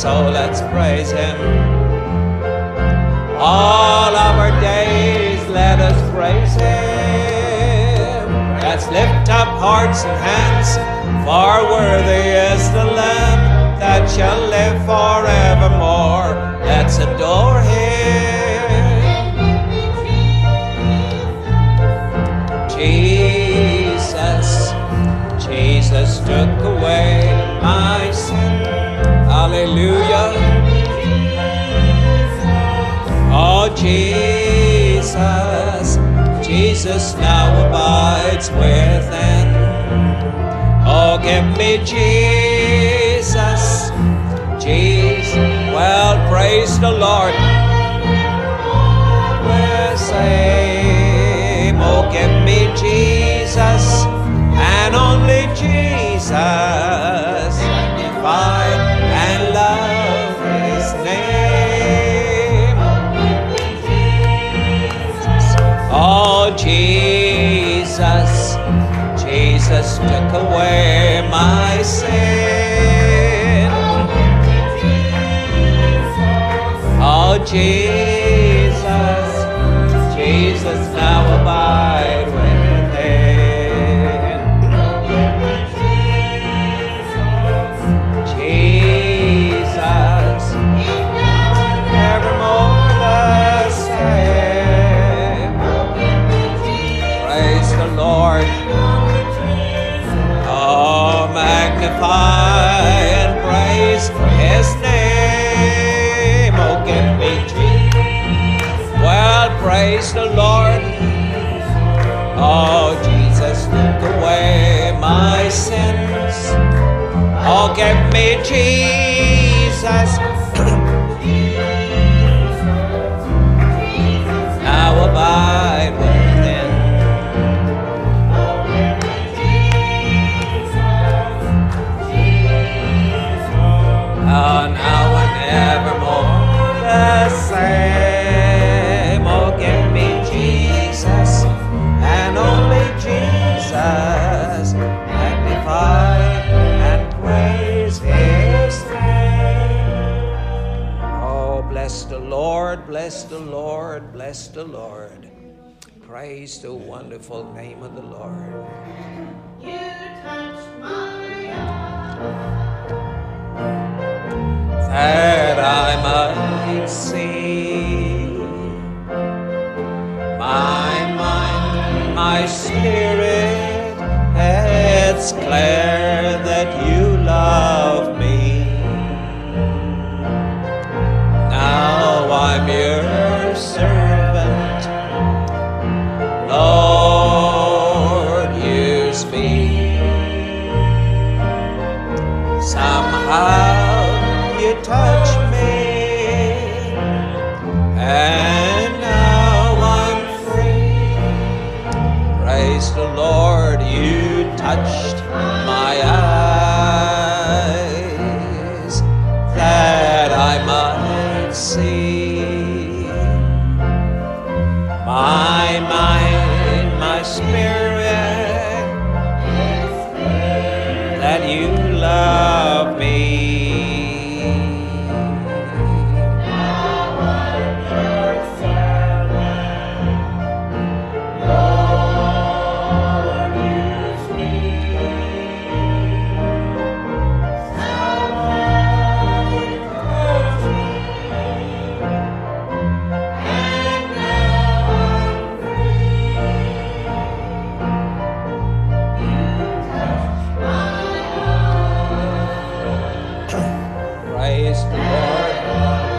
so let's praise him. All our days, let us praise him. Let's lift up hearts and hands, Far worthy is the Lamb that shall live forevermore. Let's adore him Hallelujah. Oh, Jesus, Jesus now abides within. Oh, give me Jesus, Jesus. Well, praise the Lord. take away my sin. Oh, Jesus. glorify and praise His name. Oh, give me Jesus. Well, praise the Lord. Oh, Jesus took away my sins. Oh, give me Jesus. bless the Lord. Praise the wonderful name of the Lord. You touched my heart. That I might see my mind, my spirit, it's clear that you. Praise the Lord.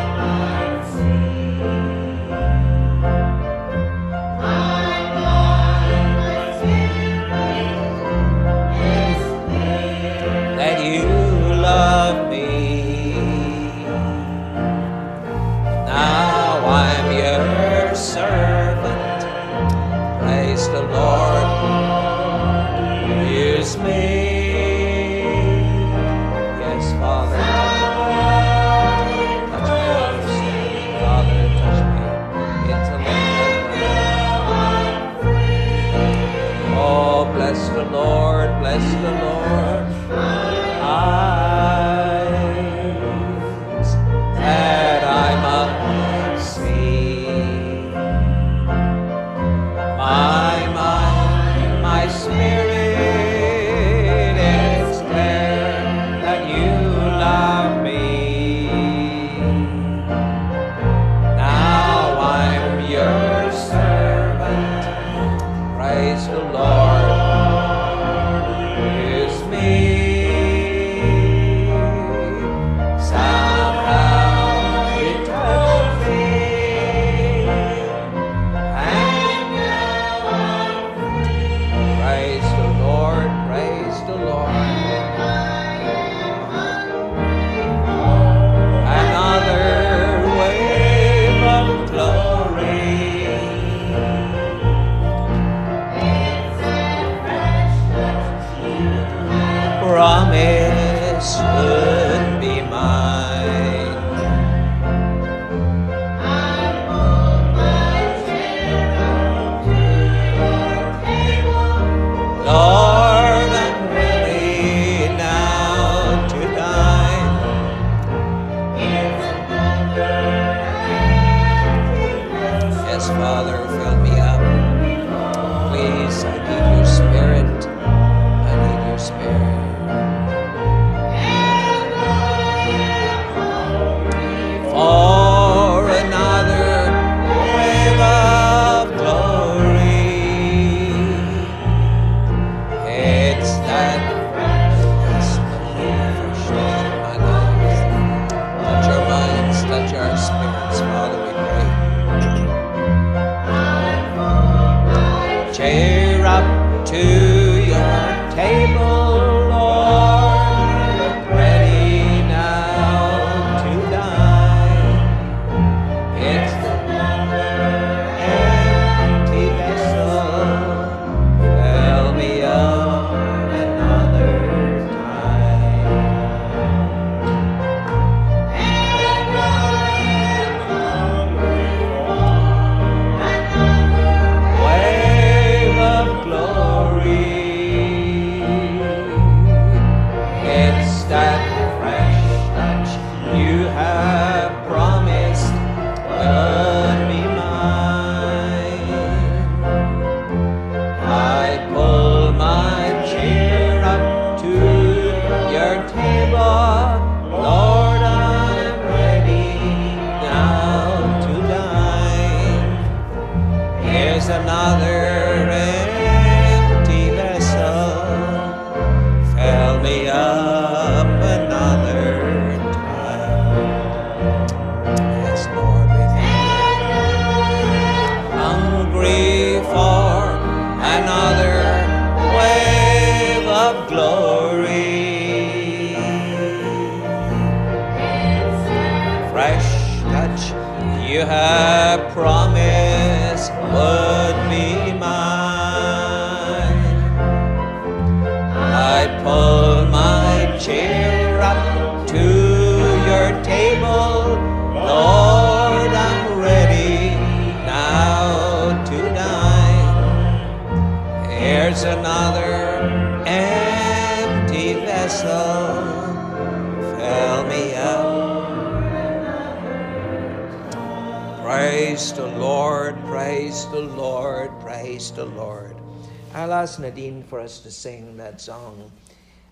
Nadine for us to sing that song,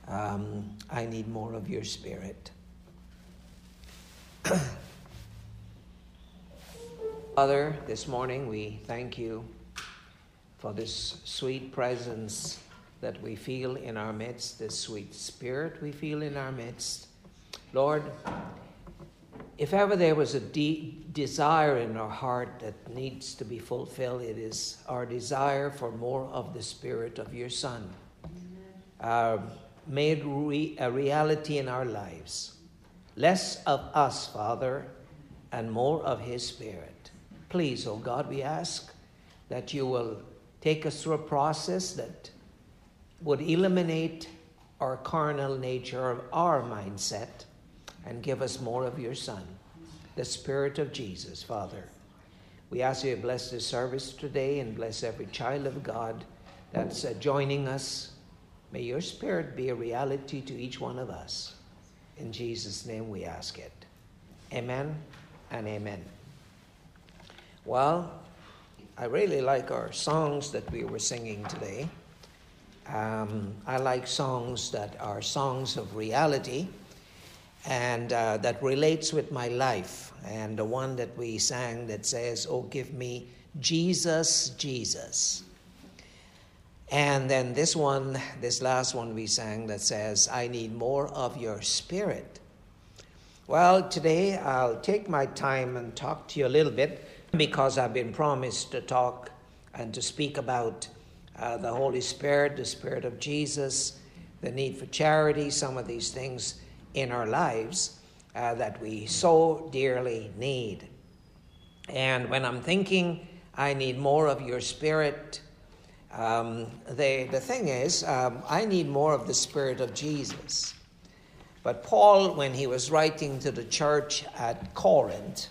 um, I Need More of Your Spirit. Father, this morning we thank you for this sweet presence that we feel in our midst, this sweet spirit we feel in our midst. Lord, if ever there was a de- desire in our heart that needs to be fulfilled, it is our desire for more of the Spirit of your Son, uh, made re- a reality in our lives. Less of us, Father, and more of His Spirit. Please, oh God, we ask that you will take us through a process that would eliminate our carnal nature of our mindset and give us more of your Son, the Spirit of Jesus, Father. We ask you to bless this service today and bless every child of God that's uh, joining us. May your Spirit be a reality to each one of us. In Jesus' name we ask it. Amen and amen. Well, I really like our songs that we were singing today. Um, I like songs that are songs of reality and uh, that relates with my life. And the one that we sang that says, Oh, give me Jesus, Jesus. And then this one, this last one we sang that says, I need more of your spirit. Well, today I'll take my time and talk to you a little bit because I've been promised to talk and to speak about uh, the Holy Spirit, the Spirit of Jesus, the need for charity, some of these things in our lives uh, that we so dearly need. And when I'm thinking, I need more of your Spirit, um, the, the thing is, um, I need more of the Spirit of Jesus. But Paul, when he was writing to the church at Corinth,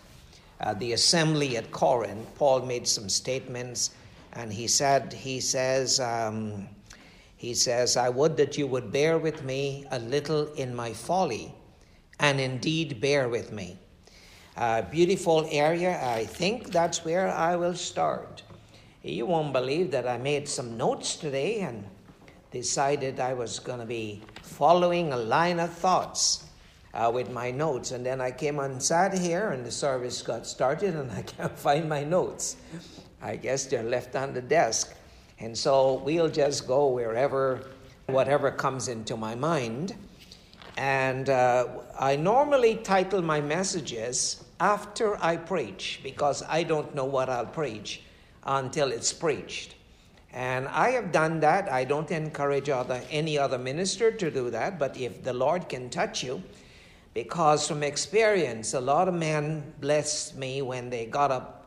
uh, the assembly at Corinth, Paul made some statements, and he said, he says, um, he says, I would that you would bear with me a little in my folly, and indeed bear with me. A beautiful area, I think that's where I will start. You won't believe that I made some notes today and decided I was going to be following a line of thoughts uh, with my notes. And then I came and sat here, and the service got started, and I can't find my notes. I guess they're left on the desk. And so we'll just go wherever, whatever comes into my mind. And uh, I normally title my messages after I preach because I don't know what I'll preach until it's preached. And I have done that. I don't encourage other, any other minister to do that, but if the Lord can touch you, because from experience, a lot of men blessed me when they got up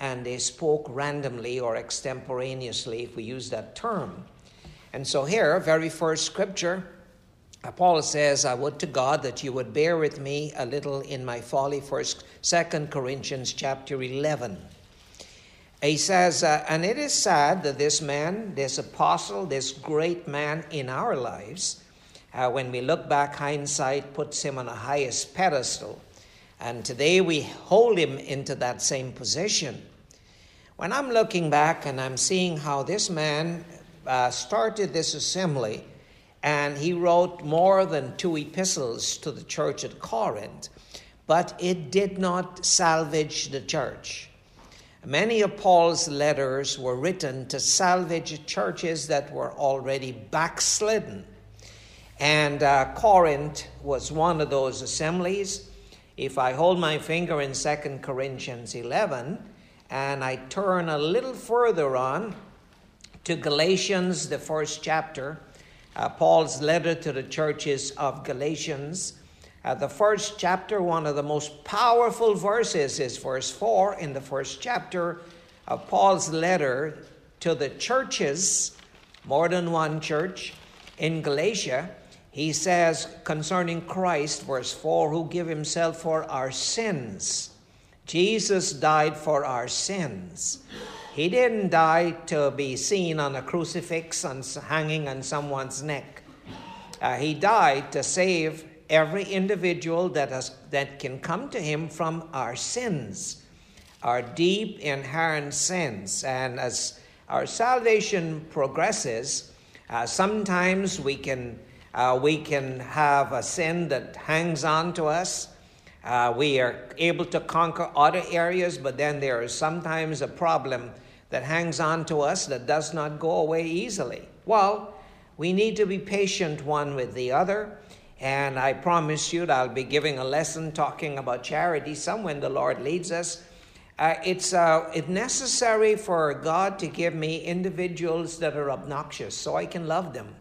and they spoke randomly or extemporaneously, if we use that term. And so here, very first scripture, uh, Paul says, I would to God that you would bear with me a little in my folly. First, Second Corinthians chapter 11. He says, uh, and it is sad that this man, this apostle, this great man in our lives, uh, when we look back, hindsight puts him on the highest pedestal. And today we hold him into that same position. When I'm looking back and I'm seeing how this man uh, started this assembly, and he wrote more than two epistles to the church at Corinth, but it did not salvage the church. Many of Paul's letters were written to salvage churches that were already backslidden. And uh, Corinth was one of those assemblies. If I hold my finger in 2 Corinthians 11 and I turn a little further on to Galatians, the first chapter, uh, Paul's letter to the churches of Galatians, uh, the first chapter, one of the most powerful verses is verse 4 in the first chapter of Paul's letter to the churches, more than one church in Galatia. He says concerning Christ, verse 4, who gave himself for our sins. Jesus died for our sins. He didn't die to be seen on a crucifix and hanging on someone's neck. Uh, he died to save every individual that, has, that can come to Him from our sins, our deep inherent sins. And as our salvation progresses, uh, sometimes we can, uh, we can have a sin that hangs on to us. Uh, we are able to conquer other areas, but then there is sometimes a problem that hangs on to us that does not go away easily. Well, we need to be patient one with the other and I promise you that I'll be giving a lesson talking about charity some when the Lord leads us. Uh, it's, uh, it's necessary for God to give me individuals that are obnoxious so I can love them.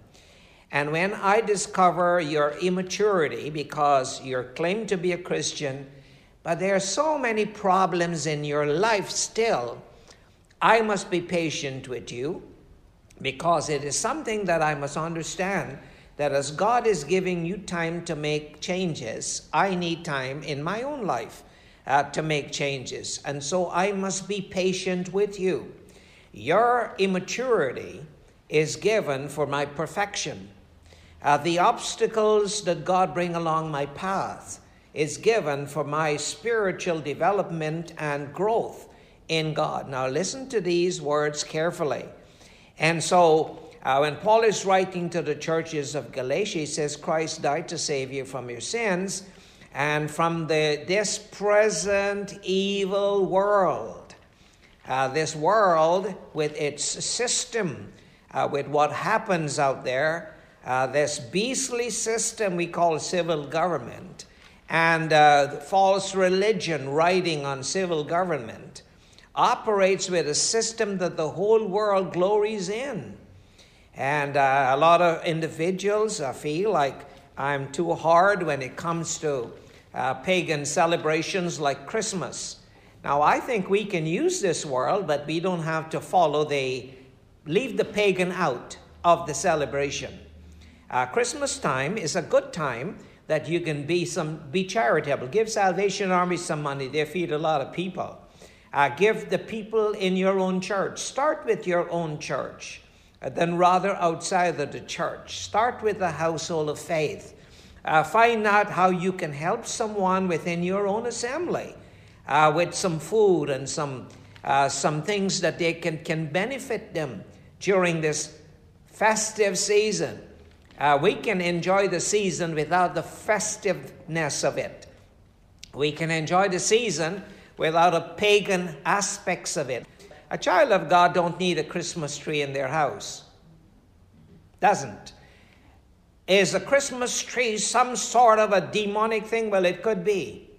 And when I discover your immaturity because you claim to be a Christian, but there are so many problems in your life still, I must be patient with you because it is something that I must understand that as God is giving you time to make changes, I need time in my own life uh, to make changes. And so I must be patient with you. Your immaturity is given for my perfection. Uh, the obstacles that God bring along my path is given for my spiritual development and growth in God. Now, listen to these words carefully. And so, uh, when Paul is writing to the churches of Galatia, he says, Christ died to save you from your sins and from the, this present evil world. Uh, this world with its system, uh, with what happens out there, uh, this beastly system we call civil government, and uh, false religion riding on civil government operates with a system that the whole world glories in. And uh, a lot of individuals uh, feel like I'm too hard when it comes to uh, pagan celebrations like Christmas. Now, I think we can use this world, but we don't have to follow the, leave the pagan out of the celebration. Uh, Christmas time is a good time that you can be some be charitable. Give Salvation Army some money; they feed a lot of people. Uh, give the people in your own church. Start with your own church, uh, then rather outside of the church. Start with the household of faith. Uh, find out how you can help someone within your own assembly uh, with some food and some uh, some things that they can can benefit them during this festive season. Uh, we can enjoy the season without the festiveness of it. We can enjoy the season without the pagan aspects of it. A child of God don't need a Christmas tree in their house. Doesn't. Is a Christmas tree some sort of a demonic thing? Well, it could be.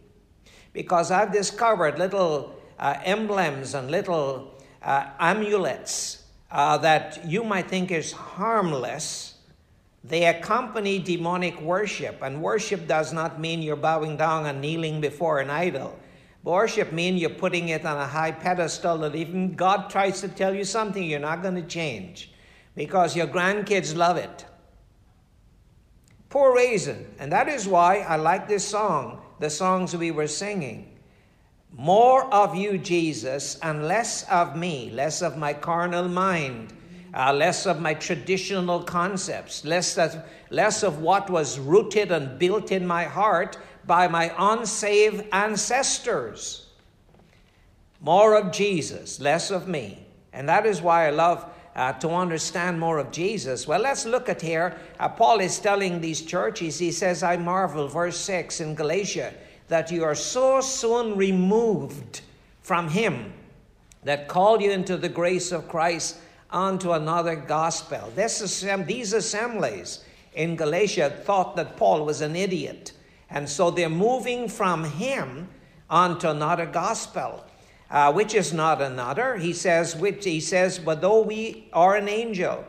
Because I've discovered little uh, emblems and little uh, amulets uh, that you might think is harmless. They accompany demonic worship, and worship does not mean you're bowing down and kneeling before an idol. Worship means you're putting it on a high pedestal that even God tries to tell you something you're not going to change because your grandkids love it. Poor reason. And that is why I like this song, the songs we were singing. More of you, Jesus, and less of me, less of my carnal mind, uh, less of my traditional concepts, less of, less of what was rooted and built in my heart by my unsaved ancestors. More of Jesus, less of me. And that is why I love uh, to understand more of Jesus. Well, let's look at here. Uh, Paul is telling these churches, he says, I marvel, verse 6 in Galatia, that you are so soon removed from him that called you into the grace of Christ unto another gospel. This, these assemblies in Galatia thought that Paul was an idiot. And so they're moving from him onto another gospel, uh, which is not another. He says, which he says, but though we are an angel,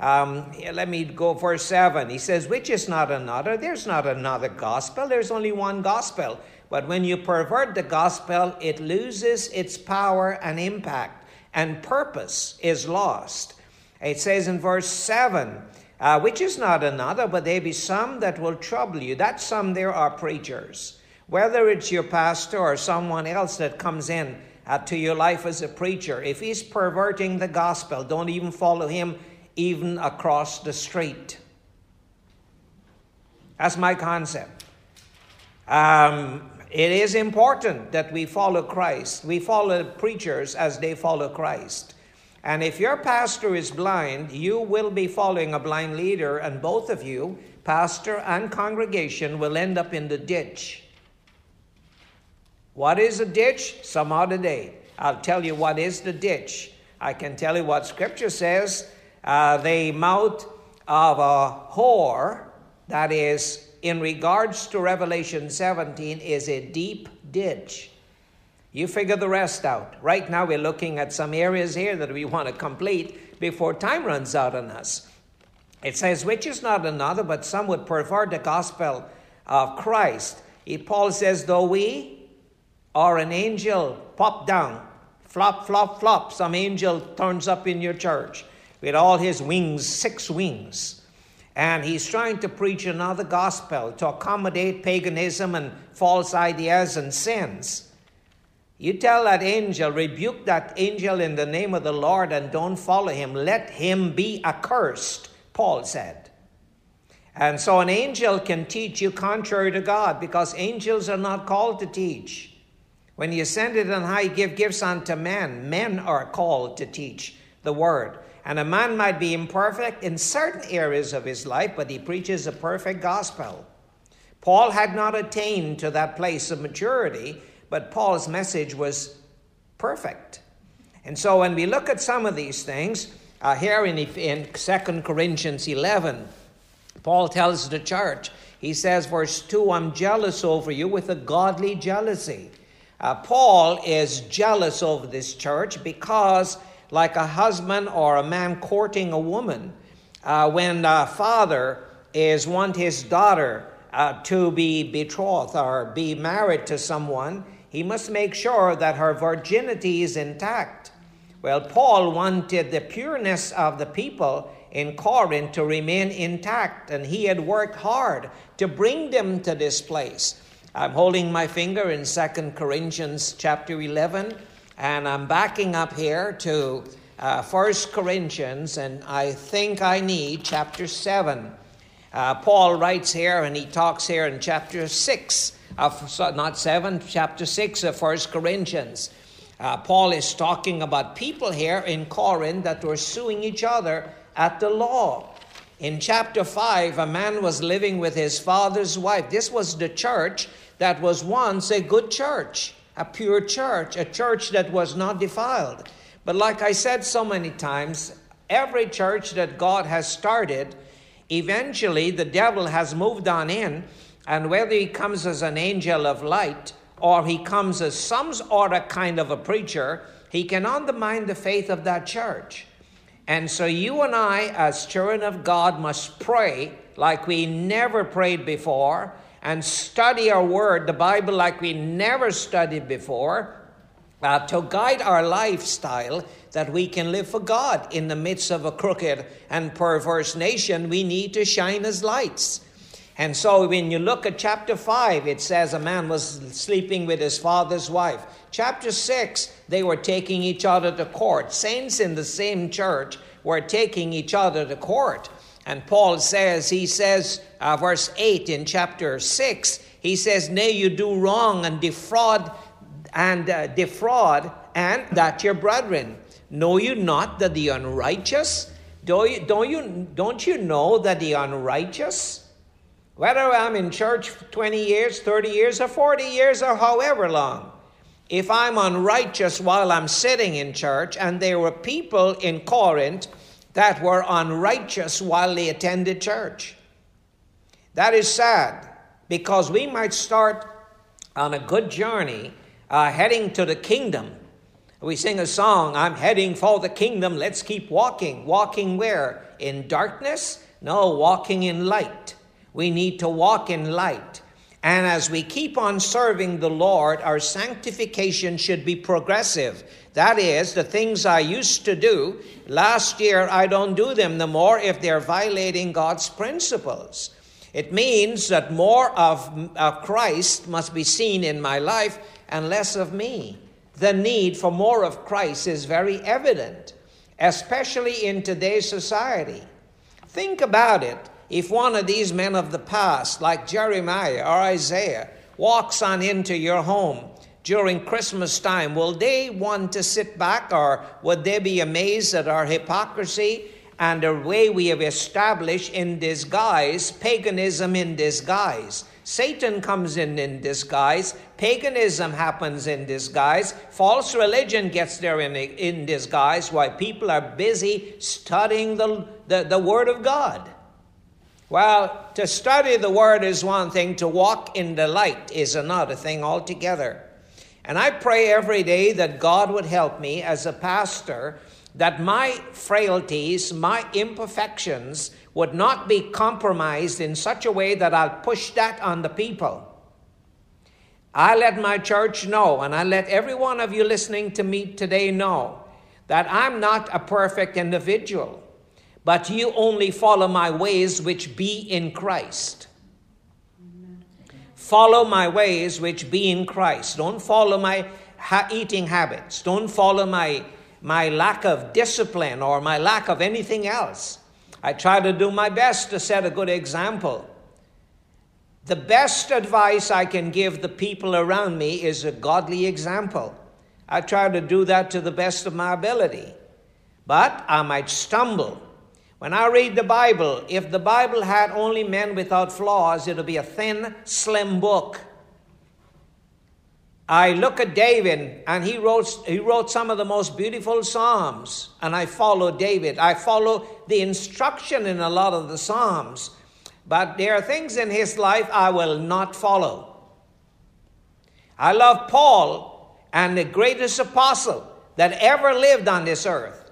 um, let me go verse 7. He says, which is not another. There's not another gospel, there's only one gospel. But when you pervert the gospel, it loses its power and impact, and purpose is lost. It says in verse 7 uh, which is not another, but there be some that will trouble you. That some there are preachers. Whether it's your pastor or someone else that comes in uh, to your life as a preacher, if he's perverting the gospel, don't even follow him even across the street. That's my concept. Um, it is important that we follow Christ. We follow preachers as they follow Christ. And if your pastor is blind, you will be following a blind leader, and both of you, pastor and congregation, will end up in the ditch. What is a ditch? Some other day. I'll tell you what is the ditch. I can tell you what Scripture says. Uh, the mouth of a whore, that is, in regards to Revelation 17, is a deep ditch. You figure the rest out. Right now, we're looking at some areas here that we want to complete before time runs out on us. It says, which is not another, but some would pervert the gospel of Christ. Paul says, though we are an angel, pop down Flop, flop, flop. Some angel turns up in your church with all his wings, six wings. And he's trying to preach another gospel to accommodate paganism and false ideas and sins. You tell that angel, rebuke that angel in the name of the Lord and don't follow him. Let him be accursed, Paul said. And so an angel can teach you contrary to God because angels are not called to teach. When you send it on high, give gifts unto men. Men are called to teach the word. And a man might be imperfect in certain areas of his life, but he preaches a perfect gospel. Paul had not attained to that place of maturity, but Paul's message was perfect. And so when we look at some of these things, uh, here in, in 2 Corinthians 11, Paul tells the church, he says, verse 2, I'm jealous over you with a godly jealousy. Uh, Paul is jealous over this church because like a husband or a man courting a woman. Uh, when a father is want his daughter uh, to be betrothed or be married to someone, he must make sure that her virginity is intact. Well, Paul wanted the pureness of the people in Corinth to remain intact, and he had worked hard to bring them to this place. I'm holding my finger in Second Corinthians chapter 11 and I'm backing up here to uh, 1 Corinthians, and I think I need chapter 7. Uh, Paul writes here, and he talks here in chapter 6 of, not 7, chapter 6 of 1 Corinthians. Uh, Paul is talking about people here in Corinth that were suing each other at the law. In chapter 5, a man was living with his father's wife. This was the church that was once a good church a pure church, a church that was not defiled. But like I said so many times, every church that God has started, eventually the devil has moved on in, and whether he comes as an angel of light or he comes as some other kind of a preacher, he can undermine the faith of that church. And so you and I, as children of God, must pray like we never prayed before and study our word, the Bible, like we never studied before, uh, to guide our lifestyle that we can live for God in the midst of a crooked and perverse nation. We need to shine as lights. And so when you look at chapter 5, it says a man was sleeping with his father's wife. Chapter 6, they were taking each other to court. Saints in the same church were taking each other to court. And Paul says, he says, uh, verse 8 in chapter 6, he says, Nay, you do wrong and defraud and uh, defraud, and that your brethren. Know you not that the unrighteous, don't you, don't you, don't you know that the unrighteous, whether I'm in church 20 years, 30 years, or 40 years, or however long, if I'm unrighteous while I'm sitting in church, and there were people in Corinth that were unrighteous while they attended church. That is sad because we might start on a good journey uh, heading to the kingdom. We sing a song, I'm heading for the kingdom. Let's keep walking. Walking where? In darkness? No, walking in light. We need to walk in light. And as we keep on serving the Lord, our sanctification should be progressive. That is, the things I used to do, last year I don't do them no more if they're violating God's principles. It means that more of, of Christ must be seen in my life and less of me. The need for more of Christ is very evident, especially in today's society. Think about it. If one of these men of the past, like Jeremiah or Isaiah, walks on into your home during Christmas time, will they want to sit back or would they be amazed at our hypocrisy and the way we have established in disguise paganism in disguise? Satan comes in in disguise. Paganism happens in disguise. False religion gets there in, in disguise while people are busy studying the, the, the Word of God. Well, to study the Word is one thing, to walk in the light is another thing altogether. And I pray every day that God would help me as a pastor, that my frailties, my imperfections would not be compromised in such a way that I'll push that on the people. I let my church know, and I let every one of you listening to me today know that I'm not a perfect individual, but you only follow my ways which be in Christ. Follow my ways which be in Christ. Don't follow my ha- eating habits. Don't follow my, my lack of discipline or my lack of anything else. I try to do my best to set a good example. The best advice I can give the people around me is a godly example. I try to do that to the best of my ability. But I might stumble. When I read the Bible, if the Bible had only men without flaws, it would be a thin, slim book. I look at David, and he wrote, he wrote some of the most beautiful Psalms, and I follow David. I follow the instruction in a lot of the Psalms, but there are things in his life I will not follow. I love Paul, and the greatest apostle that ever lived on this earth,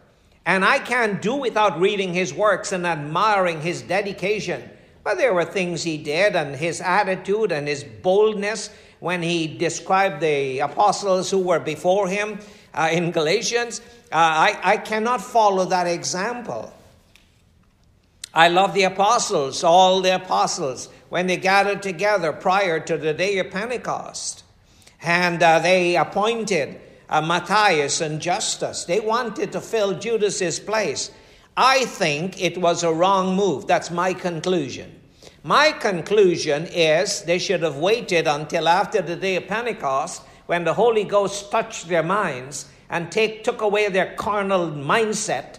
and I can't do without reading his works and admiring his dedication. But there were things he did, and his attitude, and his boldness when he described the apostles who were before him uh, in Galatians. Uh, I, I cannot follow that example. I love the apostles, all the apostles, when they gathered together prior to the day of Pentecost. And uh, they appointed uh, Matthias and Justus. They wanted to fill Judas's place. I think it was a wrong move. That's my conclusion. My conclusion is they should have waited until after the day of Pentecost when the Holy Ghost touched their minds and take, took away their carnal mindset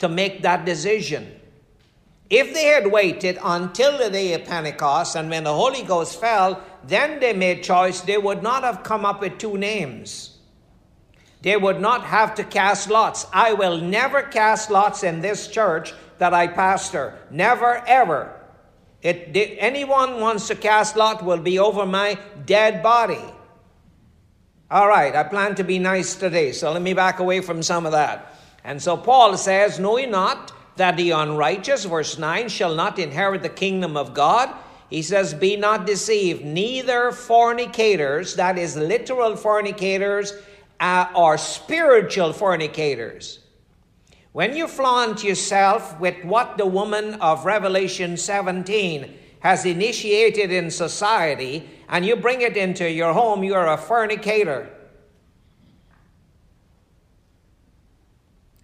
to make that decision. If they had waited until the day of Pentecost and when the Holy Ghost fell, then they made choice, they would not have come up with two names. They would not have to cast lots. I will never cast lots in this church that I pastor. Never, ever. It, anyone wants to cast lot will be over my dead body. All right, I plan to be nice today, so let me back away from some of that. And so Paul says, Know ye not that the unrighteous, verse 9, shall not inherit the kingdom of God? He says, Be not deceived, neither fornicators, that is literal fornicators, uh, or spiritual fornicators when you flaunt yourself with what the woman of Revelation 17 has initiated in society and you bring it into your home, you're a fornicator.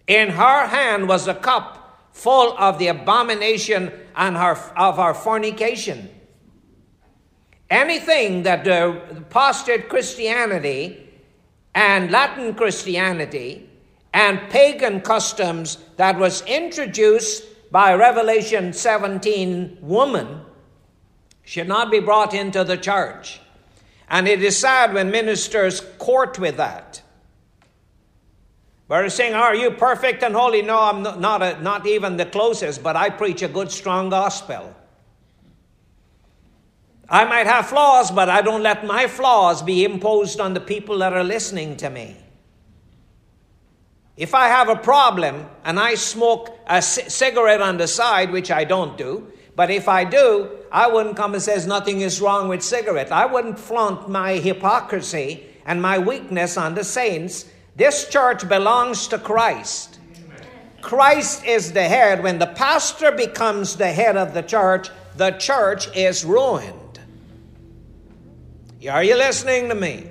In her hand was a cup full of the abomination and her, of her fornication. Anything that the apostate Christianity and Latin Christianity and pagan customs that was introduced by Revelation 17 woman should not be brought into the church. And it is sad when ministers court with that. But saying, Are you perfect and holy? No, I'm not, a, not even the closest, but I preach a good, strong gospel. I might have flaws, but I don't let my flaws be imposed on the people that are listening to me. If I have a problem and I smoke a c- cigarette on the side, which I don't do, but if I do, I wouldn't come and says nothing is wrong with cigarette. I wouldn't flaunt my hypocrisy and my weakness on the saints. This church belongs to Christ. Christ is the head. When the pastor becomes the head of the church, the church is ruined. Are you listening to me?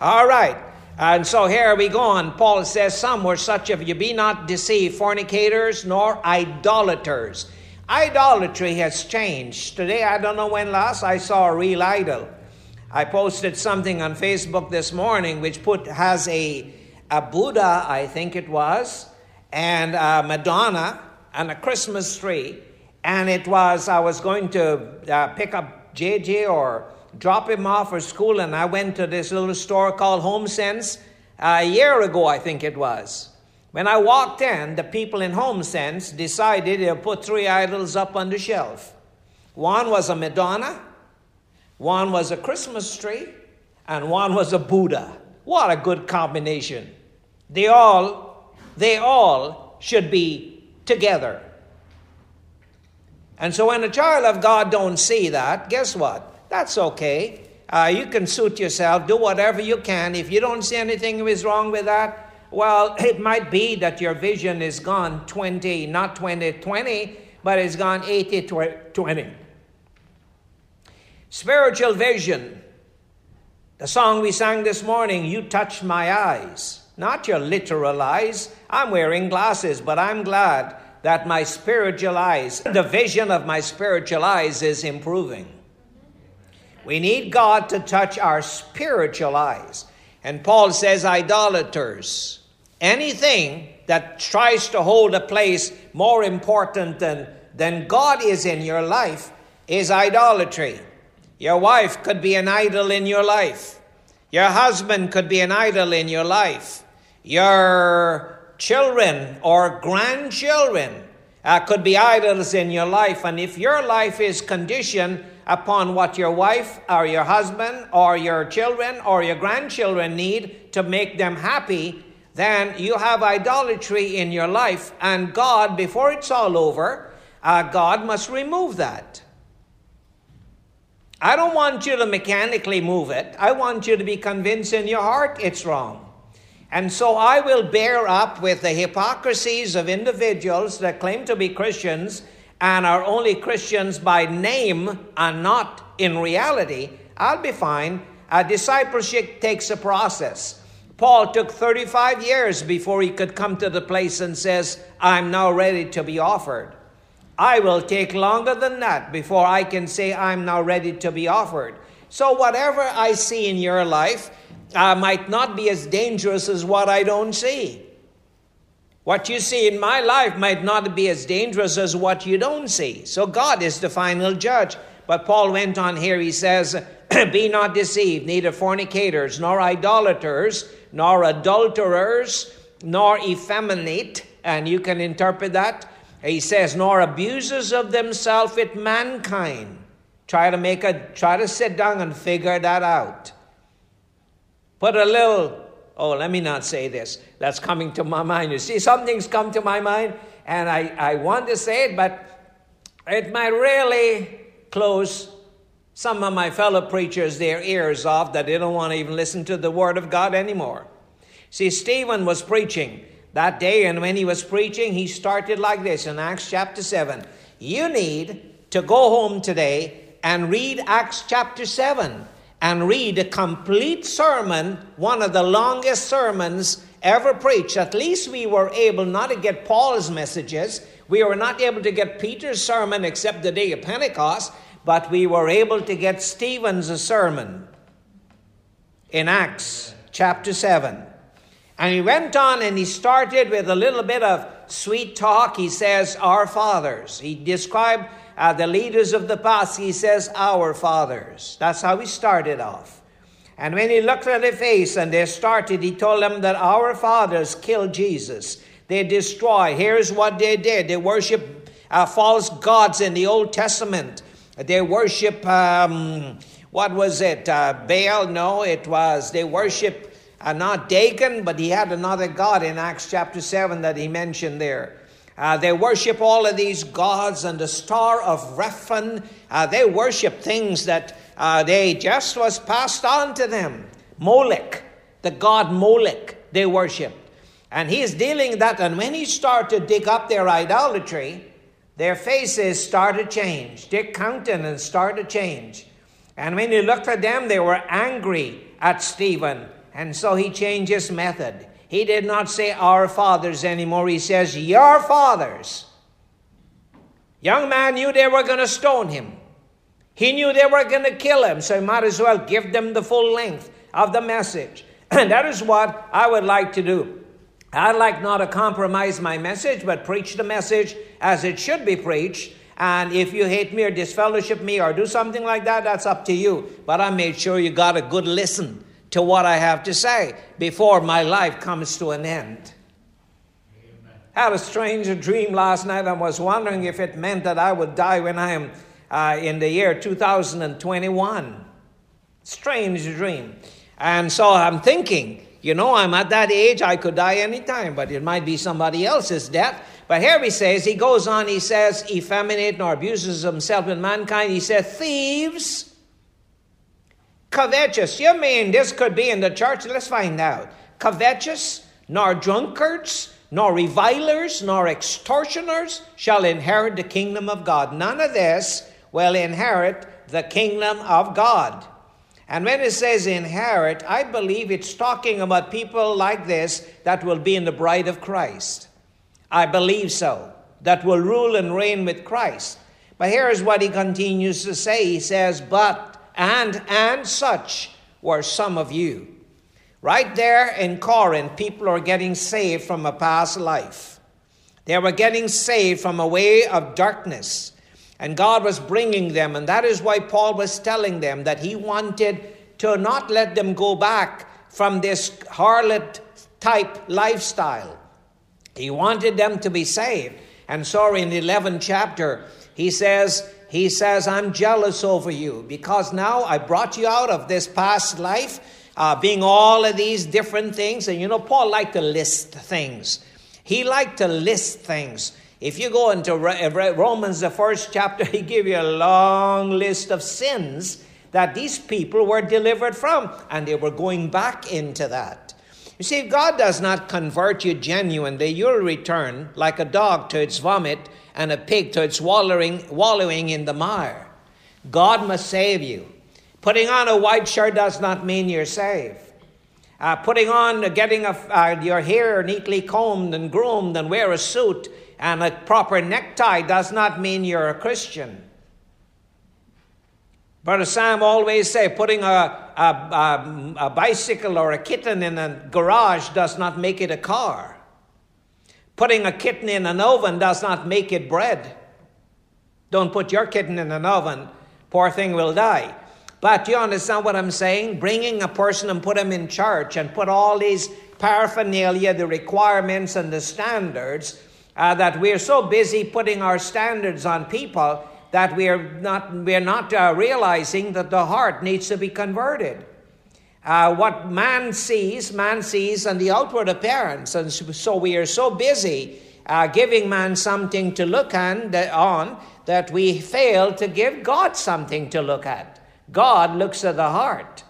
All right. And so here we go on. Paul says, Some were such of you, be not deceived, fornicators nor idolaters. Idolatry has changed. Today, I don't know when last I saw a real idol. I posted something on Facebook this morning which put has a, a Buddha, I think it was, and a Madonna and a Christmas tree. And it was, I was going to uh, pick up JJ or drop him off for school, and I went to this little store called Home Sense uh, a year ago, I think it was. When I walked in, the people in Home Sense decided to put three idols up on the shelf. One was a Madonna, one was a Christmas tree, and one was a Buddha. What a good combination. They all, they all should be together. And so when a child of God don't see that, guess what? That's okay. Uh, you can suit yourself, do whatever you can. If you don't see anything is wrong with that, well, it might be that your vision is gone 20, not 20 20, but it's gone 80 20. Spiritual vision. The song we sang this morning, You Touched My Eyes. Not your literal eyes. I'm wearing glasses, but I'm glad that my spiritual eyes, the vision of my spiritual eyes is improving. We need God to touch our spiritual eyes. And Paul says, idolaters, anything that tries to hold a place more important than, than God is in your life is idolatry. Your wife could be an idol in your life. Your husband could be an idol in your life. Your children or grandchildren uh, could be idols in your life. And if your life is conditioned upon what your wife or your husband or your children or your grandchildren need to make them happy, then you have idolatry in your life. And God, before it's all over, uh, God must remove that. I don't want you to mechanically move it. I want you to be convinced in your heart it's wrong. And so I will bear up with the hypocrisies of individuals that claim to be Christians and are only Christians by name and not in reality. I'll be fine. A discipleship takes a process. Paul took 35 years before he could come to the place and says, I'm now ready to be offered. I will take longer than that before I can say I'm now ready to be offered. So, whatever I see in your life uh, might not be as dangerous as what I don't see. What you see in my life might not be as dangerous as what you don't see. So, God is the final judge. But Paul went on here, he says, Be not deceived, neither fornicators, nor idolaters, nor adulterers, nor effeminate. And you can interpret that he says, nor abusers of themselves with mankind. Try to make a try to sit down and figure that out. Put a little, oh, let me not say this. That's coming to my mind. You see, something's come to my mind, and I, I want to say it, but it might really close some of my fellow preachers their ears off that they don't want to even listen to the word of God anymore. See, Stephen was preaching that day, and when he was preaching, he started like this in Acts chapter 7. You need to go home today and read Acts chapter 7 and read a complete sermon, one of the longest sermons ever preached. At least we were able not to get Paul's messages. We were not able to get Peter's sermon except the day of Pentecost, but we were able to get Stephen's sermon in Acts chapter 7. And he went on and he started with a little bit of sweet talk. He says, Our fathers. He described uh, the leaders of the past. He says, Our fathers. That's how he started off. And when he looked at their face and they started, he told them that our fathers killed Jesus. They destroyed. Here's what they did they worship uh, false gods in the Old Testament. They worship, um, what was it? Uh, Baal? No, it was, they worship uh, not Dagon, but he had another god in Acts chapter 7 that he mentioned there. Uh, they worship all of these gods and the star of Rephan. Uh, they worship things that uh, they just was passed on to them. Molech, the god Molech, they worship. And he's dealing that. And when he started to dig up their idolatry, their faces started to change. Their countenance started to change. And when he looked at them, they were angry at Stephen and so he changed his method. He did not say our fathers anymore. He says your fathers. Young man knew they were going to stone him. He knew they were going to kill him, so he might as well give them the full length of the message. And that is what I would like to do. I'd like not to compromise my message, but preach the message as it should be preached. And if you hate me or disfellowship me or do something like that, that's up to you. But I made sure you got a good listen to what I have to say before my life comes to an end. Amen. Had a strange dream last night I was wondering if it meant that I would die when I am uh, in the year 2021. Strange dream. And so I'm thinking, you know, I'm at that age, I could die anytime, but it might be somebody else's death. But here he says, he goes on, he says, effeminate nor abuses himself with mankind. He says, thieves Covetous. You mean this could be in the church? Let's find out. Covetous, nor drunkards, nor revilers, nor extortioners shall inherit the kingdom of God. None of this will inherit the kingdom of God. And when it says inherit, I believe it's talking about people like this that will be in the bride of Christ. I believe so. That will rule and reign with Christ. But here's what he continues to say. He says, But and and such were some of you. Right there in Corinth, people are getting saved from a past life. They were getting saved from a way of darkness. And God was bringing them. And that is why Paul was telling them that he wanted to not let them go back from this harlot type lifestyle. He wanted them to be saved. And so in the 11th chapter, he says, he says, I'm jealous over you because now I brought you out of this past life, uh, being all of these different things. And you know, Paul liked to list things. He liked to list things. If you go into Romans, the first chapter, he give you a long list of sins that these people were delivered from, and they were going back into that. You see, if God does not convert you genuinely, you'll return like a dog to its vomit and a pig to its wallowing, wallowing in the mire. God must save you. Putting on a white shirt does not mean you're saved. Uh, putting on, uh, getting a, uh, your hair neatly combed and groomed and wear a suit and a proper necktie does not mean you're a Christian. Brother Sam always say putting a, a, a, a bicycle or a kitten in a garage does not make it a car. Putting a kitten in an oven does not make it bread. Don't put your kitten in an oven, poor thing will die. But you understand what I'm saying? Bringing a person and put him in church and put all these paraphernalia, the requirements and the standards, uh, that we're so busy putting our standards on people that we're not, we're not uh, realizing that the heart needs to be converted. Uh, what man sees, man sees on the outward appearance. And so we are so busy uh, giving man something to look on that we fail to give God something to look at. God looks at the heart.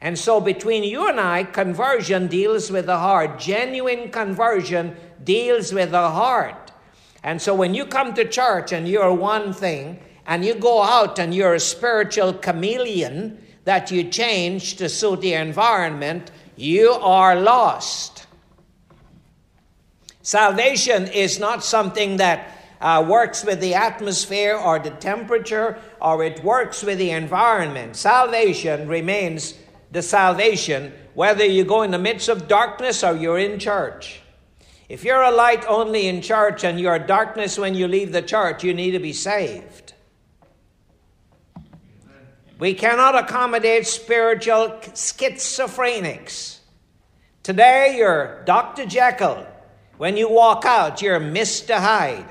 And so between you and I, conversion deals with the heart. Genuine conversion deals with the heart. And so when you come to church and you're one thing, and you go out and you're a spiritual chameleon, that you change to suit the environment, you are lost. Salvation is not something that uh, works with the atmosphere or the temperature or it works with the environment. Salvation remains the salvation whether you go in the midst of darkness or you're in church. If you're a light only in church and you're darkness when you leave the church, you need to be saved. We cannot accommodate spiritual schizophrenics. Today, you're Dr. Jekyll. When you walk out, you're Mr. Hyde.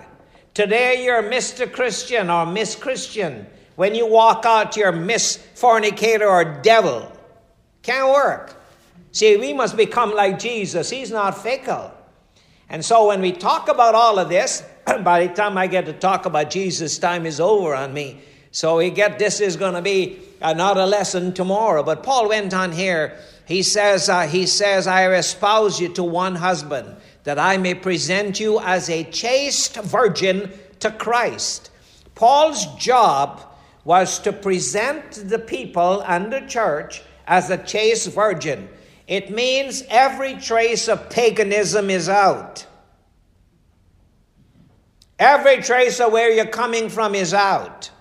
Today, you're Mr. Christian or Miss Christian. When you walk out, you're Miss Fornicator or Devil. Can't work. See, we must become like Jesus. He's not fickle. And so when we talk about all of this, by the time I get to talk about Jesus, time is over on me. So we get this is going to be another lesson tomorrow. But Paul went on here. He says, uh, he says, I espouse you to one husband, that I may present you as a chaste virgin to Christ. Paul's job was to present the people and the church as a chaste virgin. It means every trace of paganism is out. Every trace of where you're coming from is out.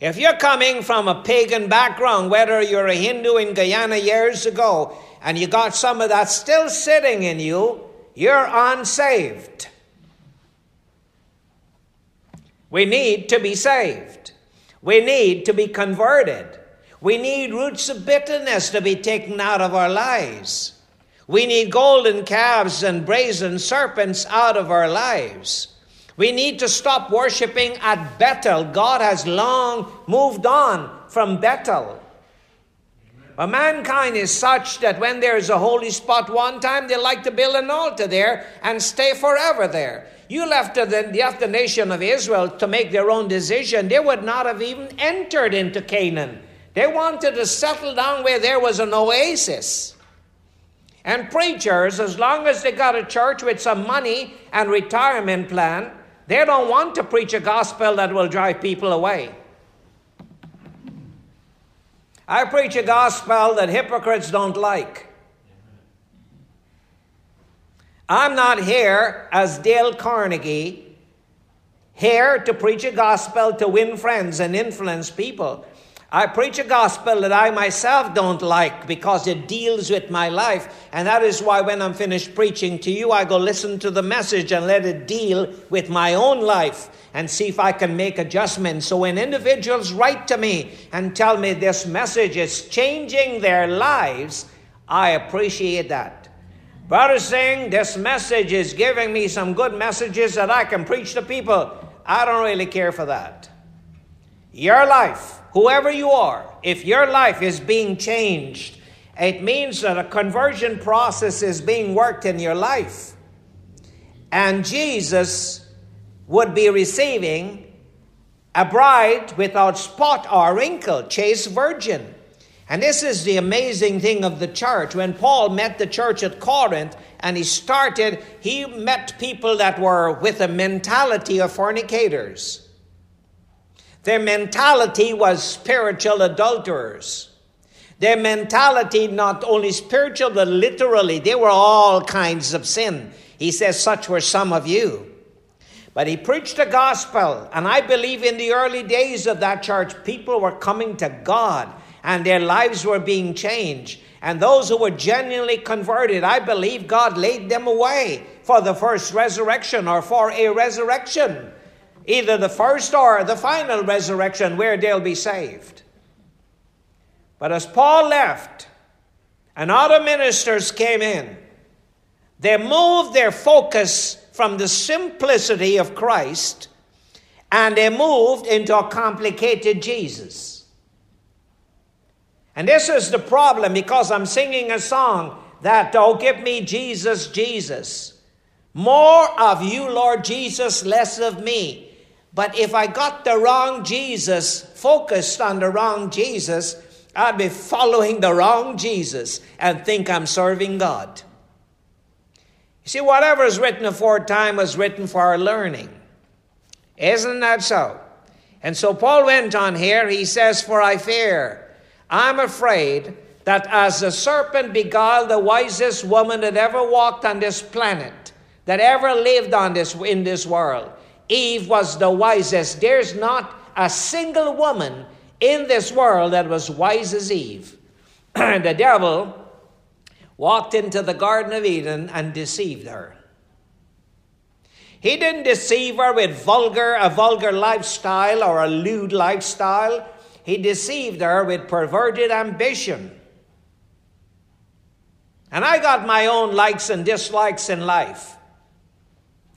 If you're coming from a pagan background, whether you're a Hindu in Guyana years ago and you got some of that still sitting in you, you're unsaved. We need to be saved. We need to be converted. We need roots of bitterness to be taken out of our lives. We need golden calves and brazen serpents out of our lives. We need to stop worshiping at Bethel. God has long moved on from Bethel. But mankind is such that when there is a holy spot one time, they like to build an altar there and stay forever there. You left the, left the nation of Israel to make their own decision. They would not have even entered into Canaan. They wanted to settle down where there was an oasis. And preachers, as long as they got a church with some money and retirement plan, they don't want to preach a gospel that will drive people away. I preach a gospel that hypocrites don't like. I'm not here as Dale Carnegie, here to preach a gospel to win friends and influence people. I preach a gospel that I myself don't like because it deals with my life. And that is why when I'm finished preaching to you, I go listen to the message and let it deal with my own life and see if I can make adjustments. So when individuals write to me and tell me this message is changing their lives, I appreciate that. Brother saying this message is giving me some good messages that I can preach to people. I don't really care for that. Your life whoever you are, if your life is being changed, it means that a conversion process is being worked in your life. And Jesus would be receiving a bride without spot or wrinkle, chaste virgin. And this is the amazing thing of the church. When Paul met the church at Corinth and he started, he met people that were with a mentality of fornicators. Their mentality was spiritual adulterers. Their mentality, not only spiritual, but literally, they were all kinds of sin. He says, Such were some of you. But he preached the gospel, and I believe in the early days of that church, people were coming to God and their lives were being changed. And those who were genuinely converted, I believe God laid them away for the first resurrection or for a resurrection either the first or the final resurrection where they'll be saved. But as Paul left and other ministers came in, they moved their focus from the simplicity of Christ and they moved into a complicated Jesus. And this is the problem because I'm singing a song that, oh, give me Jesus, Jesus. More of you, Lord Jesus, less of me. But if I got the wrong Jesus, focused on the wrong Jesus, I'd be following the wrong Jesus and think I'm serving God. You see, whatever is written aforetime was written for our learning. Isn't that so? And so Paul went on here, he says, For I fear, I'm afraid that as the serpent beguiled the wisest woman that ever walked on this planet, that ever lived on this in this world, Eve was the wisest. There's not a single woman in this world that was wise as Eve. the devil walked into the Garden of Eden and deceived her. He didn't deceive her with vulgar, a vulgar lifestyle or a lewd lifestyle. He deceived her with perverted ambition. And I got my own likes and dislikes in life.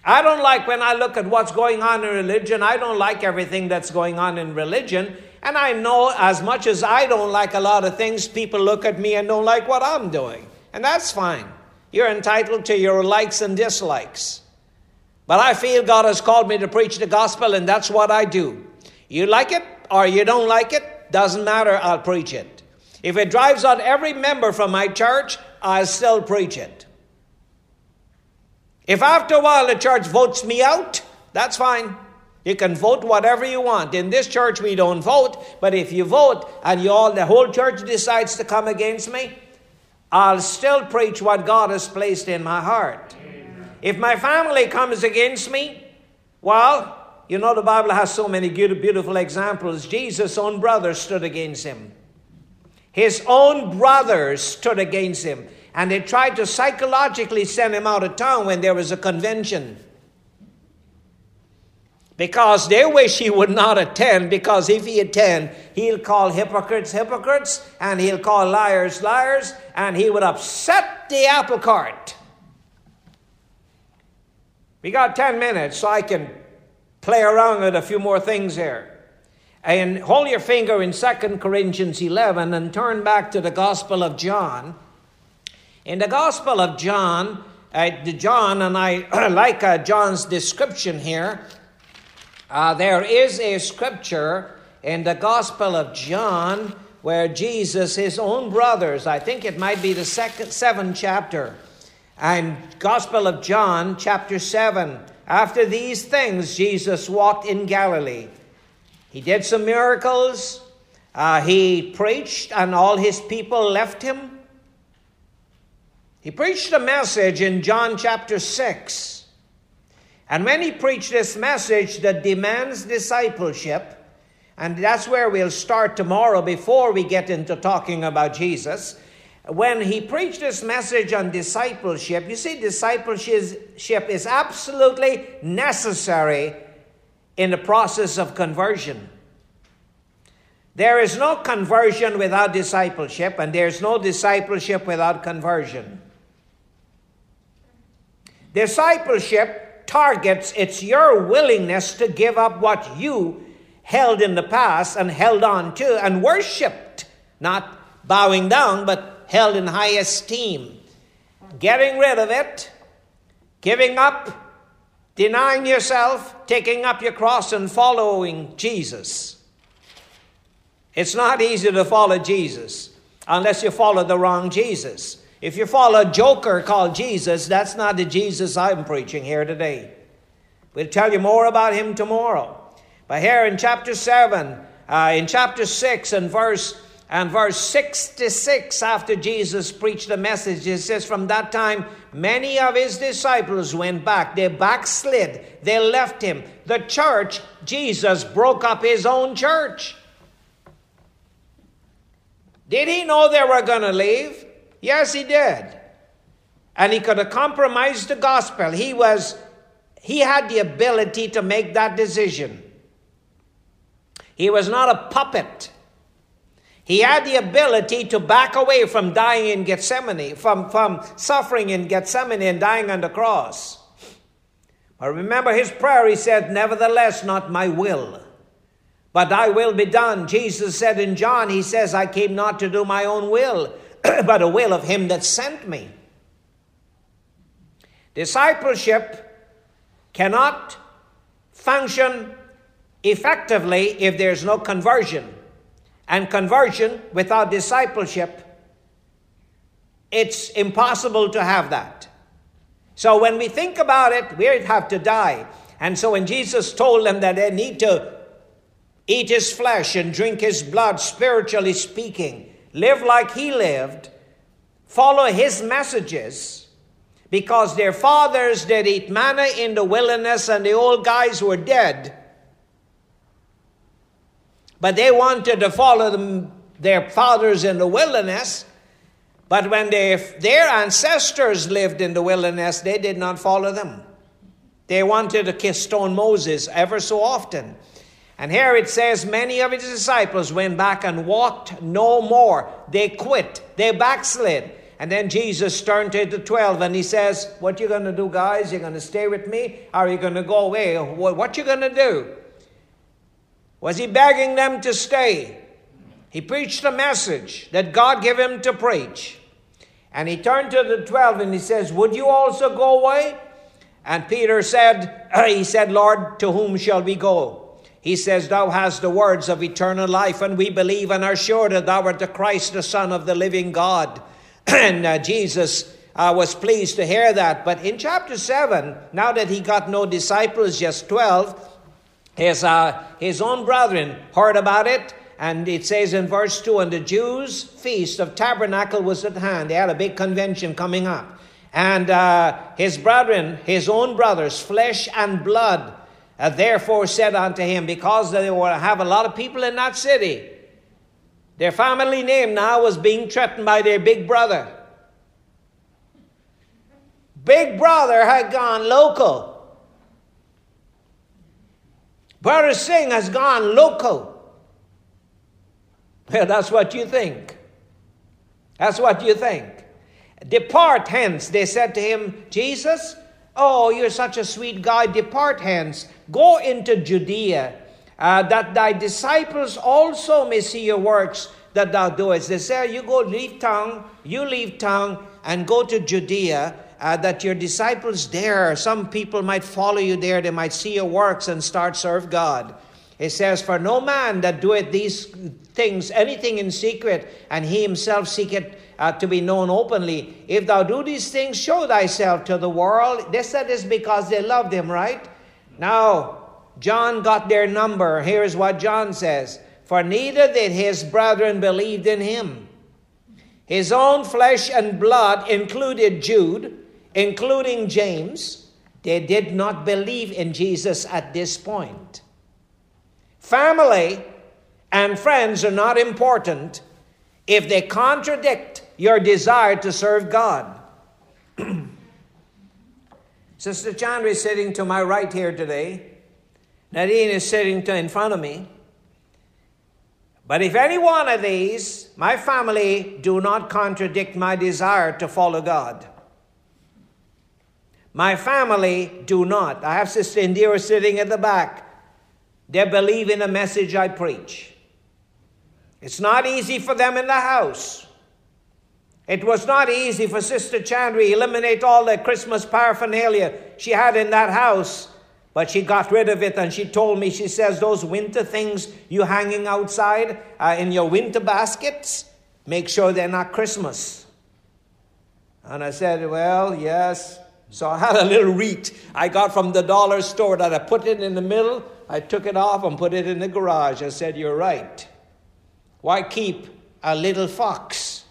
I don't like when I look at what's going on in religion, I don't like everything that's going on in religion. And I know as much as I don't like a lot of things, people look at me and don't like what I'm doing. And that's fine. You're entitled to your likes and dislikes. But I feel God has called me to preach the gospel, and that's what I do. You like it or you don't like it, doesn't matter, I'll preach it. If it drives out every member from my church, I'll still preach it. If after a while the church votes me out, that's fine. You can vote whatever you want. In this church, we don't vote, but if you vote and you all, the whole church decides to come against me, I'll still preach what God has placed in my heart. If my family comes against me, well, you know the Bible has so many beautiful examples. Jesus' own brothers stood against him. His own brothers stood against him and they tried to psychologically send him out of town when there was a convention. Because they wish he would not attend, because if he attend, he'll call hypocrites hypocrites, and he'll call liars liars, and he would upset the apple cart. We got 10 minutes, so I can play around with a few more things here. And hold your finger in 2 Corinthians 11 and turn back to the Gospel of John. In the Gospel of John, uh, John, and I like uh, John's description here, uh, there is a scripture in the Gospel of John where Jesus, his own brothers, I think it might be the second seventh chapter, and Gospel of John, chapter 7. After these things, Jesus walked in Galilee. He did some miracles. Uh, he preached, and all his people left him. He preached a message in John chapter 6. And when he preached this message that demands discipleship, and that's where we'll start tomorrow before we get into talking about Jesus. When he preached this message on discipleship, you see, discipleship is absolutely necessary in the process of conversion. There is no conversion without discipleship, and there's no discipleship without conversion. Discipleship targets it's your willingness to give up what you held in the past and held on to and worshiped, not bowing down, but held in high esteem. Getting rid of it, giving up, denying yourself, taking up your cross, and following Jesus. It's not easy to follow Jesus unless you follow the wrong Jesus. If you follow a joker called Jesus, that's not the Jesus I'm preaching here today. We'll tell you more about him tomorrow. But here in chapter 7, uh, in chapter 6 and verse and verse 66 after Jesus preached the message, it says, From that time, many of his disciples went back. They backslid. They left him. The church, Jesus broke up his own church. Did he know they were going to leave? Yes, he did. And he could have compromised the gospel. He was he had the ability to make that decision. He was not a puppet. He had the ability to back away from dying in Gethsemane, from, from suffering in Gethsemane and dying on the cross. But remember his prayer, he said, Nevertheless, not my will, but thy will be done. Jesus said in John, He says, I came not to do my own will, but the will of him that sent me. Discipleship cannot function effectively if there's no conversion. And conversion without discipleship, it's impossible to have that. So when we think about it, we have to die. And so when Jesus told them that they need to eat his flesh and drink his blood, spiritually speaking, live like he lived, follow his messages, because their fathers did eat manna in the wilderness and the old guys were dead. But they wanted to follow them, their fathers in the wilderness. But when they, their ancestors lived in the wilderness, they did not follow them. They wanted to kiss stone Moses ever so often. And here it says, many of his disciples went back and walked no more. They quit. They backslid. And then Jesus turned to the 12 and he says, What you going to do, guys? You're going to stay with me? Are you going to go away? What you going to do? Was he begging them to stay? He preached a message that God gave him to preach. And he turned to the 12 and he says, Would you also go away? And Peter said, He said, Lord, to whom shall we go? He says, Thou hast the words of eternal life, and we believe and are sure that thou art the Christ, the Son of the living God. and uh, Jesus uh, was pleased to hear that. But in chapter 7, now that he got no disciples, just 12, his, uh, his own brethren heard about it, and it says in verse 2 And the Jews' feast of tabernacle was at hand. They had a big convention coming up. And uh, his brethren, his own brothers, flesh and blood, uh, therefore said unto him, Because they will have a lot of people in that city, their family name now was being threatened by their big brother. Big brother had gone local. Brother Singh has gone local. Well, that's what you think. That's what you think. Depart hence, they said to him, Jesus, oh, you're such a sweet guy. Depart hence. Go into Judea, uh, that thy disciples also may see your works that thou doest. They say, You go leave town, you leave town, and go to Judea uh, that your disciples there, some people might follow you there, they might see your works and start serve God. It says, For no man that doeth these things, anything in secret, and he himself seeketh uh, to be known openly. If thou do these things, show thyself to the world. They said this because they loved him, right? Now, John got their number. Here's what John says For neither did his brethren believe in him. His own flesh and blood included Jude, including James. They did not believe in Jesus at this point. Family and friends are not important if they contradict your desire to serve God. Sister Chandra is sitting to my right here today. Nadine is sitting to in front of me. But if any one of these, my family, do not contradict my desire to follow God, my family do not. I have Sister Indira sitting at the back. They believe in the message I preach. It's not easy for them in the house. It was not easy for Sister Chandra to eliminate all the Christmas paraphernalia she had in that house, but she got rid of it and she told me, she says, those winter things you hanging outside uh, in your winter baskets, make sure they're not Christmas. And I said, well, yes. So I had a little wreath I got from the dollar store that I put it in the middle. I took it off and put it in the garage. I said, You're right. Why keep a little fox?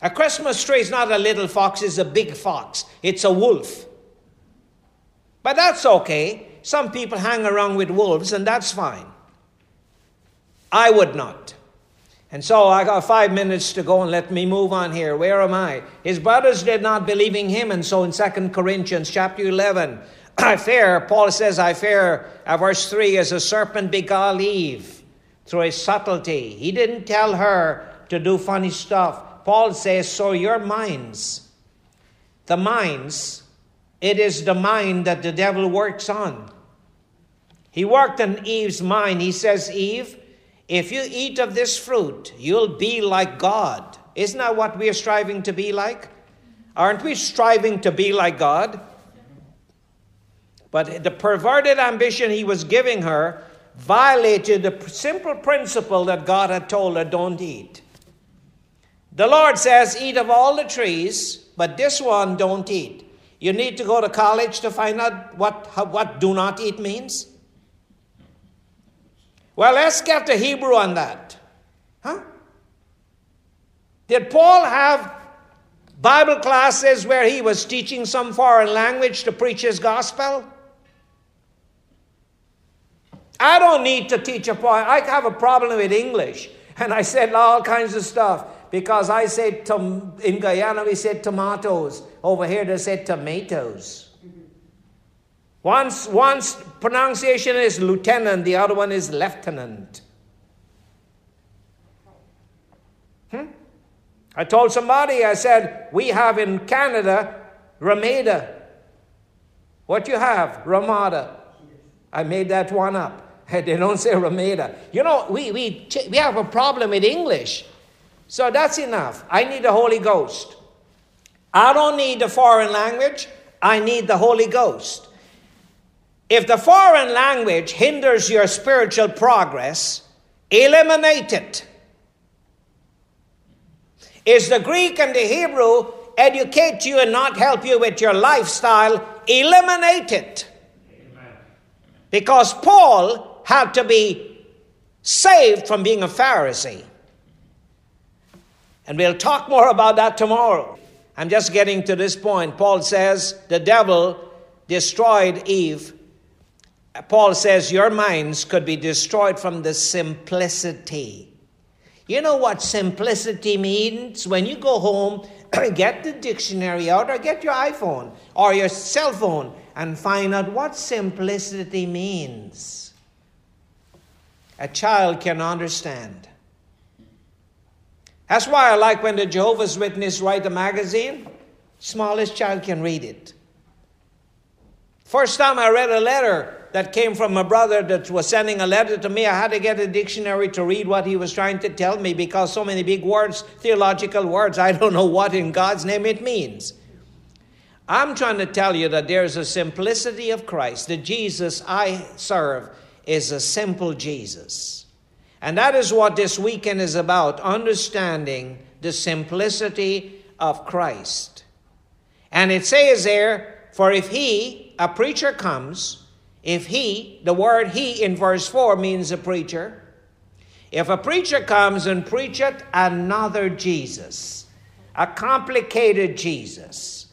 A Christmas tree is not a little fox, it's a big fox. It's a wolf. But that's okay. Some people hang around with wolves, and that's fine. I would not. And so I got five minutes to go and let me move on here. Where am I? His brothers did not believe in him, and so in 2 Corinthians chapter 11, I fear, Paul says, I fear, verse 3, as a serpent beguiled Eve through his subtlety. He didn't tell her to do funny stuff. Paul says, So your minds, the minds, it is the mind that the devil works on. He worked on Eve's mind. He says, Eve, if you eat of this fruit, you'll be like God. Isn't that what we are striving to be like? Aren't we striving to be like God? But the perverted ambition he was giving her violated the simple principle that God had told her don't eat. The Lord says, Eat of all the trees, but this one don't eat. You need to go to college to find out what, what do not eat means? Well, let's get the Hebrew on that. Huh? Did Paul have Bible classes where he was teaching some foreign language to preach his gospel? I don't need to teach a point. I have a problem with English. And I said all kinds of stuff because I said, tom- in Guyana, we said tomatoes. Over here, they said tomatoes. Once, one's pronunciation is lieutenant, the other one is lieutenant. Hmm? I told somebody, I said, we have in Canada Ramada. What you have? Ramada. I made that one up. They don't say Ramada. You know, we, we, we have a problem with English. So that's enough. I need the Holy Ghost. I don't need the foreign language. I need the Holy Ghost. If the foreign language hinders your spiritual progress, eliminate it. Is the Greek and the Hebrew educate you and not help you with your lifestyle? Eliminate it. Because Paul had to be saved from being a Pharisee. And we'll talk more about that tomorrow. I'm just getting to this point. Paul says the devil destroyed Eve. Paul says your minds could be destroyed from the simplicity. You know what simplicity means? When you go home, get the dictionary out or get your iPhone or your cell phone and find out what simplicity means a child can understand. That's why I like when the Jehovah's Witness write a magazine, smallest child can read it. First time I read a letter that came from a brother that was sending a letter to me, I had to get a dictionary to read what he was trying to tell me because so many big words, theological words, I don't know what in God's name it means. I'm trying to tell you that there's a simplicity of Christ. The Jesus I serve is a simple Jesus. And that is what this weekend is about understanding the simplicity of Christ. And it says there, for if he, a preacher, comes, if he, the word he in verse 4 means a preacher, if a preacher comes and preacheth another Jesus, a complicated Jesus,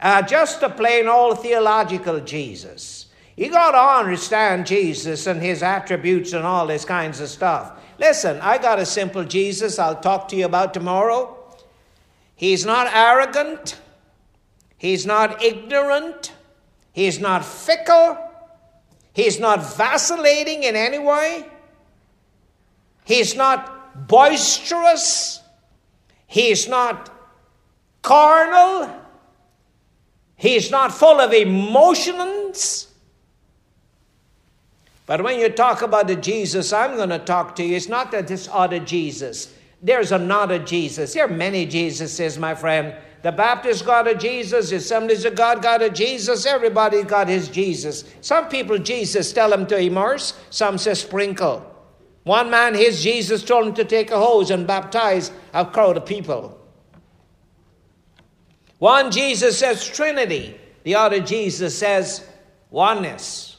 uh, just a plain old theological Jesus, you got to understand Jesus and his attributes and all this kinds of stuff. Listen, I got a simple Jesus I'll talk to you about tomorrow. He's not arrogant. He's not ignorant. He's not fickle. He's not vacillating in any way. He's not boisterous. He's not carnal. He's not full of emotions. But when you talk about the Jesus I'm going to talk to you, it's not that this other Jesus. There's another Jesus. There are many Jesuses, my friend. The Baptist got a Jesus, the Assemblies of God got a Jesus, everybody got his Jesus. Some people, Jesus, tell them to immerse, some say sprinkle. One man, his Jesus told him to take a hose and baptize a crowd of people. One Jesus says Trinity, the other Jesus says oneness.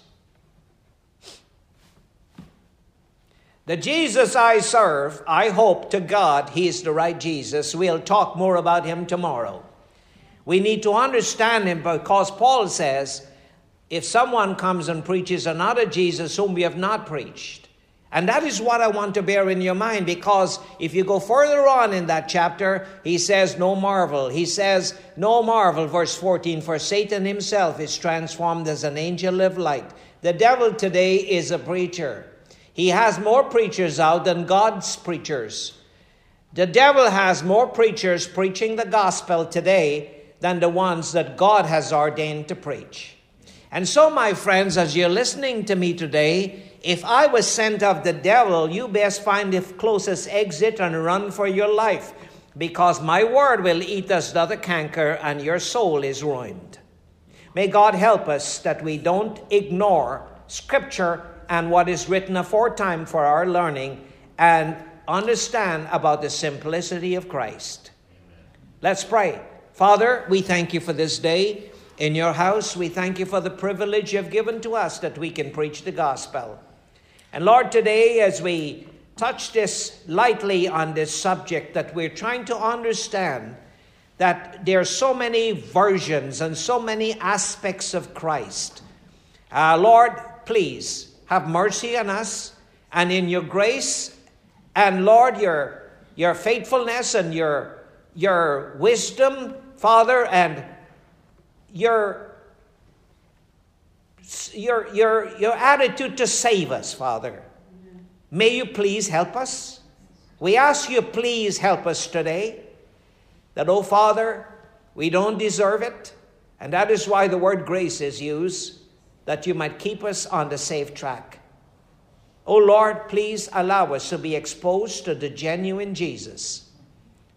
The Jesus I serve, I hope to God he is the right Jesus. We'll talk more about him tomorrow. We need to understand him because Paul says, if someone comes and preaches another Jesus whom we have not preached, and that is what I want to bear in your mind because if you go further on in that chapter, he says, No marvel. He says, No marvel, verse 14, for Satan himself is transformed as an angel of light. The devil today is a preacher. He has more preachers out than God's preachers. The devil has more preachers preaching the gospel today than the ones that God has ordained to preach. And so, my friends, as you're listening to me today, if I was sent of the devil, you best find the closest exit and run for your life, because my word will eat us the canker and your soul is ruined. May God help us that we don't ignore Scripture and what is written aforetime for our learning and understand about the simplicity of Christ. Let's pray. Father, we thank you for this day in your house. We thank you for the privilege you've given to us that we can preach the gospel. And Lord, today as we touch this lightly on this subject, that we're trying to understand that there are so many versions and so many aspects of Christ. Uh, Lord, please have mercy on us, and in your grace and Lord, your, your faithfulness and your, your wisdom, Father, and your, your, your, your attitude to save us, Father. May you please help us. We ask you, please help us today. That, oh Father, we don't deserve it. And that is why the word grace is used that you might keep us on the safe track. O oh Lord, please allow us to be exposed to the genuine Jesus,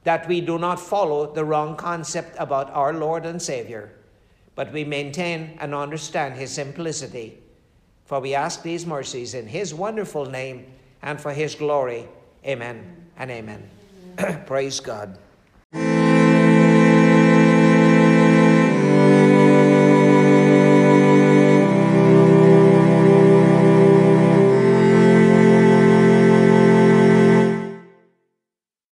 that we do not follow the wrong concept about our Lord and Savior, but we maintain and understand his simplicity. For we ask these mercies in his wonderful name and for his glory. Amen and amen. Praise God.